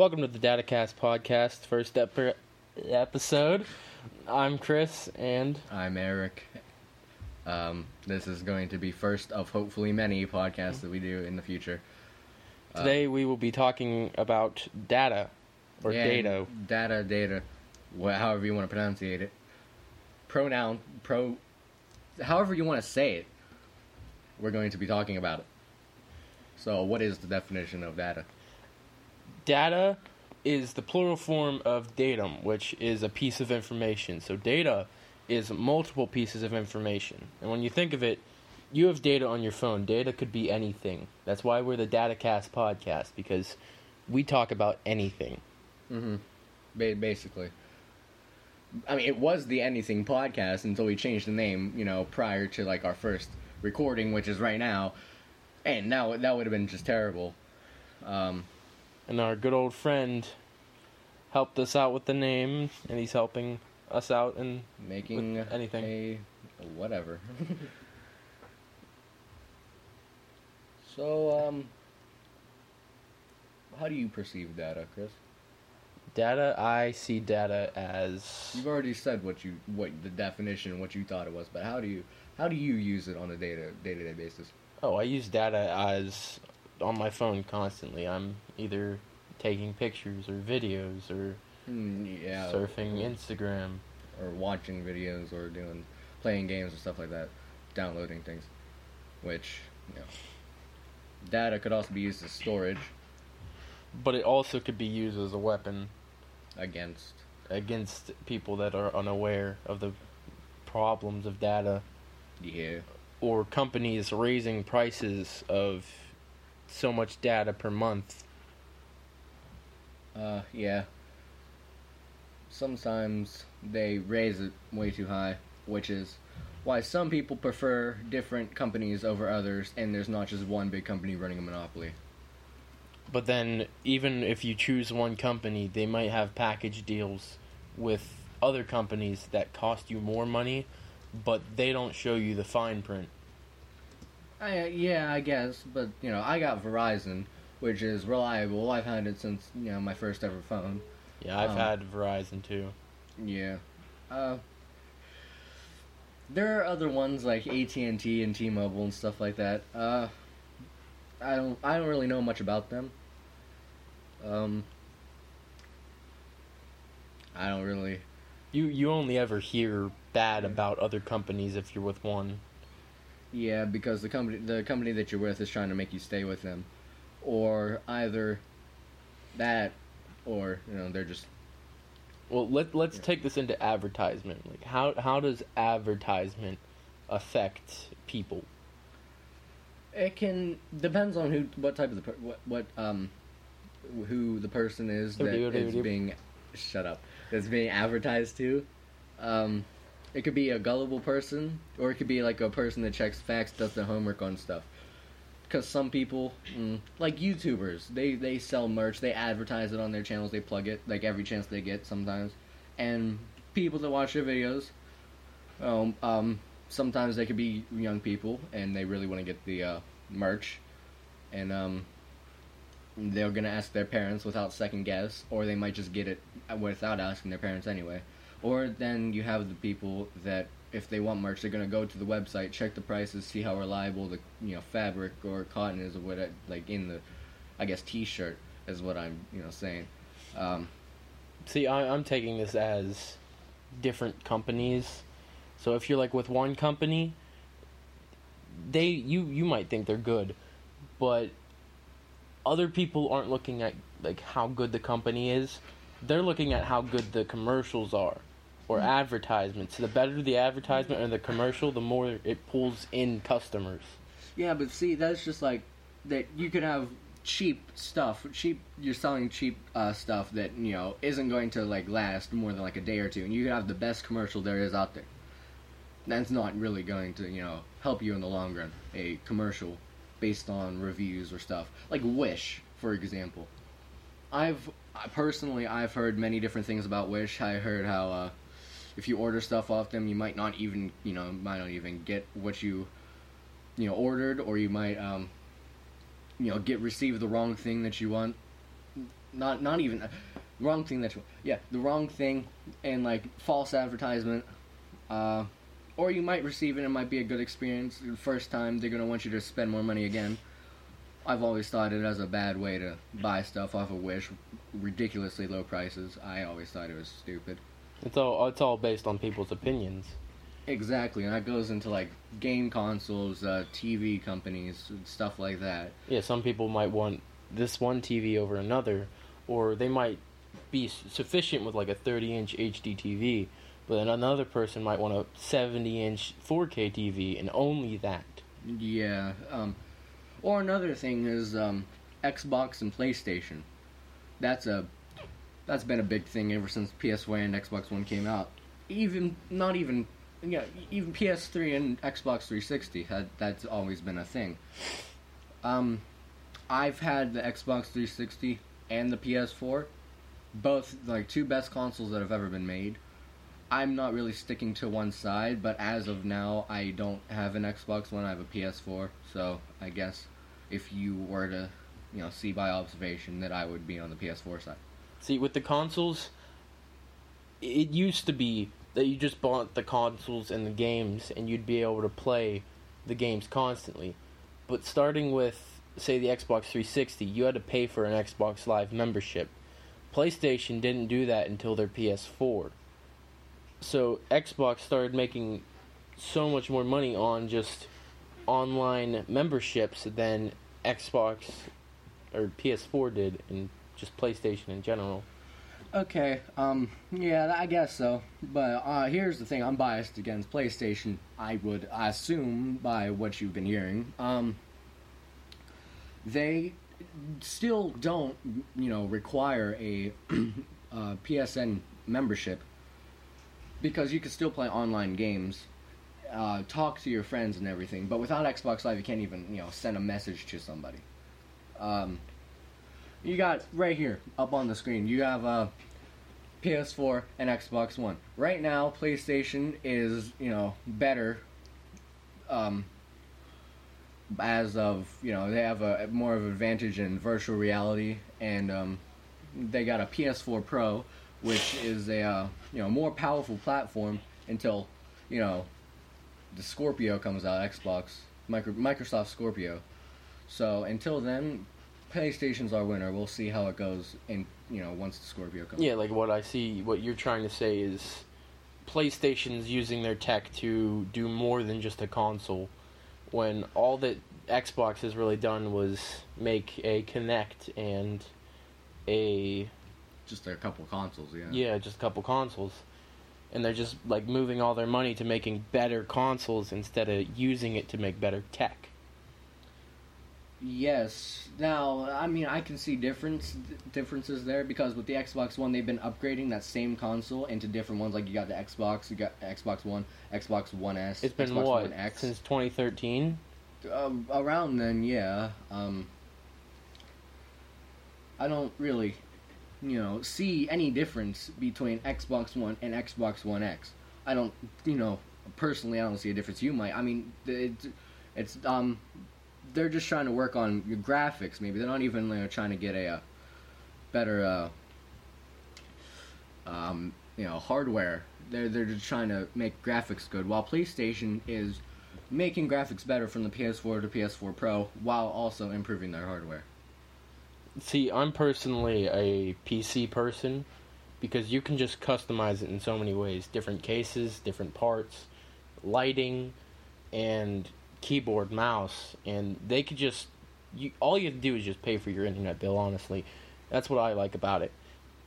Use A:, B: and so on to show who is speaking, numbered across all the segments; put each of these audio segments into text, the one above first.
A: Welcome to the DataCast podcast, first ep- episode. I'm Chris, and
B: I'm Eric. Um, this is going to be first of hopefully many podcasts that we do in the future.
A: today we will be talking about data or
B: Yeah,
A: data.
B: Data, data, wha- however you want to pronunciate it. Pronoun, pro, however you want to say it. We're going to be talking about it. So, what is the definition of data?
A: Data is the plural form of datum, which is a piece of information. So data is multiple pieces of information. And when you think of it, you have data on your phone. Data could be anything. That's why we're the DataCast podcast because we talk about anything.
B: Mm-hmm. Basically. I mean, it was the Anything podcast until we changed the name, you know, prior to like our first recording, which is right now. And now that would have been just terrible. Um,
A: And our good old friend helped us out with the name, and he's helping us out. And
B: making
A: anything.
B: a whatever. so, um, how do you perceive data, Chris?
A: data, I see data as
B: You've already said what you what the definition, what you thought it was, but how do you how do you use it on a day to day to day basis?
A: oh, I use data as on my phone constantly. I'm either taking pictures or videos or
B: Mm, yeah,
A: surfing Instagram.
B: or watching videos or doing playing games and stuff like that, downloading things, which you know, data could also be used as storage.
A: But it also could be used as a weapon
B: against.
A: against people that are unaware of the problems of data.
B: Yeah.
A: Or companies raising prices of so much data per month.
B: Uh, yeah. Sometimes they raise it way too high, which is why some people prefer different companies over others, and there's not just one big company running a monopoly.
A: But then, even if you choose one company, they might have package deals with other companies that cost you more money, but they don't show you the fine print.
B: I, yeah, I guess, but you know, I got Verizon, which is reliable. I've had it since you know my first ever phone.
A: Yeah, I've
B: Um,
A: had Verizon too.
B: Yeah. Uh, there are other ones like AT and T and T Mobile and stuff like that. Uh, I don't I don't really know much about them. Um, I don't really.
A: You you only ever hear bad about other companies if you're with one.
B: Yeah, because the company the company that you're with is trying to make you stay with them, or either that, or you know they're just
A: Well, let let's
B: Yeah.
A: take this into advertisement. Like how how does advertisement affect people?
B: It can depends on who, what type of the per, what what um, who the person is that is being, shut up, that's being advertised to. Um, it could be a gullible person, or it could be like a person that checks facts, does the homework on stuff. Because some people, mm, like YouTubers, they they sell merch, they advertise it on their channels, they plug it like every chance they get sometimes, and people that watch their videos, um, um, sometimes they could be young people and they really want to get the uh, merch, and um, they're gonna ask their parents without second guess, or they might just get it without asking their parents anyway. Or then you have the people that if they want merch, they're gonna go to the website, check the prices, see how reliable the you know fabric or cotton is, or what like in the, I guess T-shirt is what I'm you know saying. Um,
A: See, I, I'm taking this as different companies. So if you're like with one company, they you you might think they're good, but other people aren't looking at like how good the company is. They're looking at how good the commercials are or advertisements. The better the advertisement or the commercial, the more it pulls in customers.
B: Yeah, but see, that's just like that. You could have cheap stuff. Cheap. You're selling cheap uh, stuff that you know isn't going to like last more than like a day or two, and you could have the best commercial there is out there. That's not really going to you know help you in the long run. A commercial based on reviews or stuff like Wish, for example. I've I personally I've heard many different things about Wish. I heard how uh, if you order stuff off them, you might not even you know might not even get what you you know ordered or you might um you know get receive the wrong thing that you want. Not not even wrong thing that you yeah the wrong thing and like false advertisement uh, or you might receive it and it might be a good experience the first time they're to want you to spend more money again. I've always thought it as a bad way to buy stuff off of wish ridiculously low prices. I always thought it was stupid
A: it's all it's all based on people's opinions
B: exactly and that goes into like game consoles uh, tv companies stuff like that
A: yeah some people might want this one tv over another or they might be sufficient with like a 30 inch HD TV, but then another person might want a 70 inch 4K TV and only that.
B: Yeah. Um, or another thing is um, Xbox and PlayStation. That's a that's been a big thing ever since PS1 and Xbox One came out. Even not even yeah, even PS3 and Xbox 360 had that's always been a thing. Um, I've had the Xbox 360 and the PS4 both like two best consoles that have ever been made. I'm not really sticking to one side, but as of now, I don't have an Xbox One. I have a PS4, so I guess if you were to, you know, see by observation, that I would be on the PS4 side.
A: See, with the consoles, it used to be that you just bought the consoles and the games, and you'd be able to play the games constantly. But starting with, say, the Xbox 360, you had to pay for an Xbox Live membership PlayStation didn't do that until their PS4. So Xbox started making so much more money on just online memberships than Xbox or PS4 did and just PlayStation in general.
B: Okay, um, yeah, I guess so. But uh, here's the thing: I'm biased against PlayStation. I would assume by what you've been hearing. Um, they still don't, you know, require a uh, PSN membership because you can still play online games, uh, talk to your friends and everything. But without Xbox Live, you can't even, you know, send a message to somebody. Um, you got right here up on the screen. You have a uh, PS4 and Xbox One. Right now, PlayStation is, you know, better. Um, as of you know they have a more of an advantage in virtual reality and um, they got a PS4 Pro which is a uh, you know more powerful platform until you know the Scorpio comes out Xbox micro, Microsoft Scorpio so until then PlayStation's our winner we'll see how it goes in you know once the Scorpio comes
A: yeah like what I see what you're trying to say is PlayStation's using their tech to do more than just a console when all that Xbox has really done was make a Kinect and a
B: just a couple consoles, yeah.
A: Yeah, just a couple consoles. And they're just like moving all their money to making better consoles instead of using it to make better tech.
B: Yes. Now, I mean, I can see difference differences there because with the Xbox One, they've been upgrading that same console into different ones. Like you got the Xbox, you got Xbox One, Xbox One S.
A: It's been
B: Xbox
A: what since 2013.
B: Um, around then, yeah. Um, I don't really, you know, see any difference between Xbox One and Xbox One X. I don't, you know, personally, I don't see a difference. You might. I mean, it's, it's um they're just trying to work on your graphics. Maybe they're not even you know, trying to get a, a better, uh, um, you know, hardware. They're they're just trying to make graphics good. While PlayStation is making graphics better from the PS4 to PS4 Pro, while also improving their hardware.
A: See, I'm personally a PC person because you can just customize it in so many ways different cases, different parts, lighting, and keyboard, mouse, and they could just you all you have to do is just pay for your internet bill. Honestly, that's what I like about it,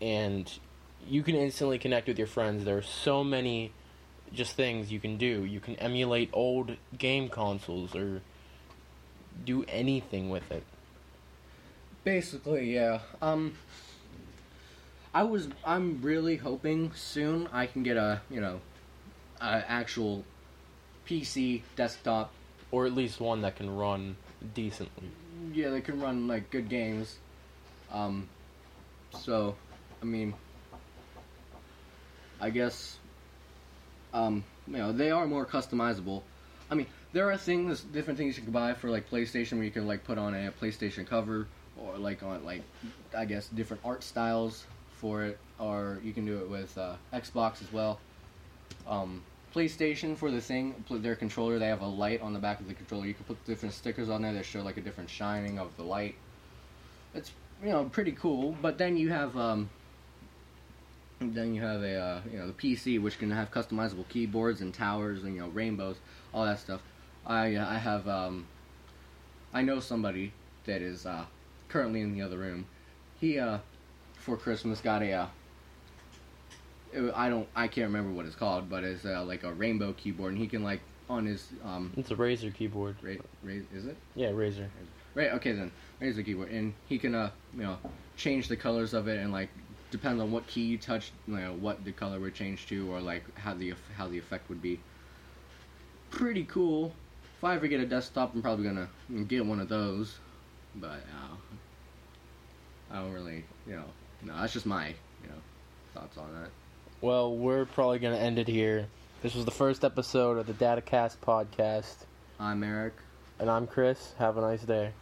A: and you can instantly connect with your friends. There are so many just things you can do. You can emulate old game consoles or do anything with it.
B: Basically, yeah. Um I was I'm really hoping soon I can get a, you know, a actual PC desktop
A: or at least one that can run decently.
B: Yeah, they can run like good games. Um, so, I mean, I guess, um, you know, they are more customizable. I mean, there are things, different things you can buy for like PlayStation where you can like put on a PlayStation cover or like on like I guess different art styles for it, or you can do it with uh, Xbox as well. Um, PlayStation for the thing, their controller, they have a light on the back of the controller. You can put different stickers on there that show like a different shining of the light. It's you know pretty cool. But then you have um, then you have a uh, you know the PC which can have customizable keyboards and towers and you know rainbows, all that stuff. I uh, I have um, I know somebody that is uh, currently in the other room. He uh, for Christmas got a uh, I don't I can't remember what it's called, but it's uh, like a rainbow keyboard, and he can like on his um.
A: It's a Razer keyboard.
B: Ra- Ra- is it?
A: Yeah, Razer.
B: Right. Okay then, Razer keyboard, and he can uh you know change the colors of it and like depends on what key you touch, you know what the color would change to, or like how the how the effect would be. Pretty cool. If I ever get a desktop, I'm probably gonna get one of those, but uh, I don't really, you know, no, that's just my you know thoughts on that.
A: Well, we're probably going to end it here. This was the first episode of the DataCast podcast.
B: I'm Eric.
A: And I'm Chris. Have a nice day.